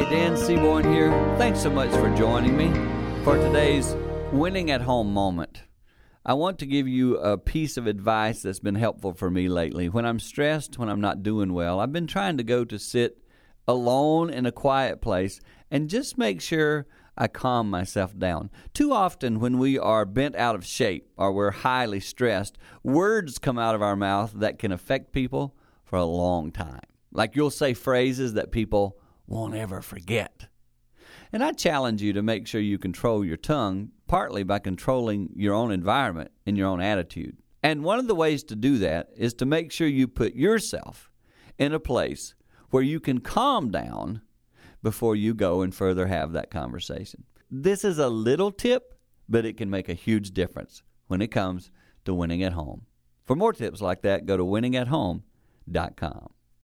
Hi, Dan Seaborn here. Thanks so much for joining me for today's winning at home moment. I want to give you a piece of advice that's been helpful for me lately. When I'm stressed, when I'm not doing well, I've been trying to go to sit alone in a quiet place and just make sure I calm myself down. Too often, when we are bent out of shape or we're highly stressed, words come out of our mouth that can affect people for a long time. Like you'll say phrases that people won't ever forget. And I challenge you to make sure you control your tongue, partly by controlling your own environment and your own attitude. And one of the ways to do that is to make sure you put yourself in a place where you can calm down before you go and further have that conversation. This is a little tip, but it can make a huge difference when it comes to winning at home. For more tips like that, go to winningathome.com.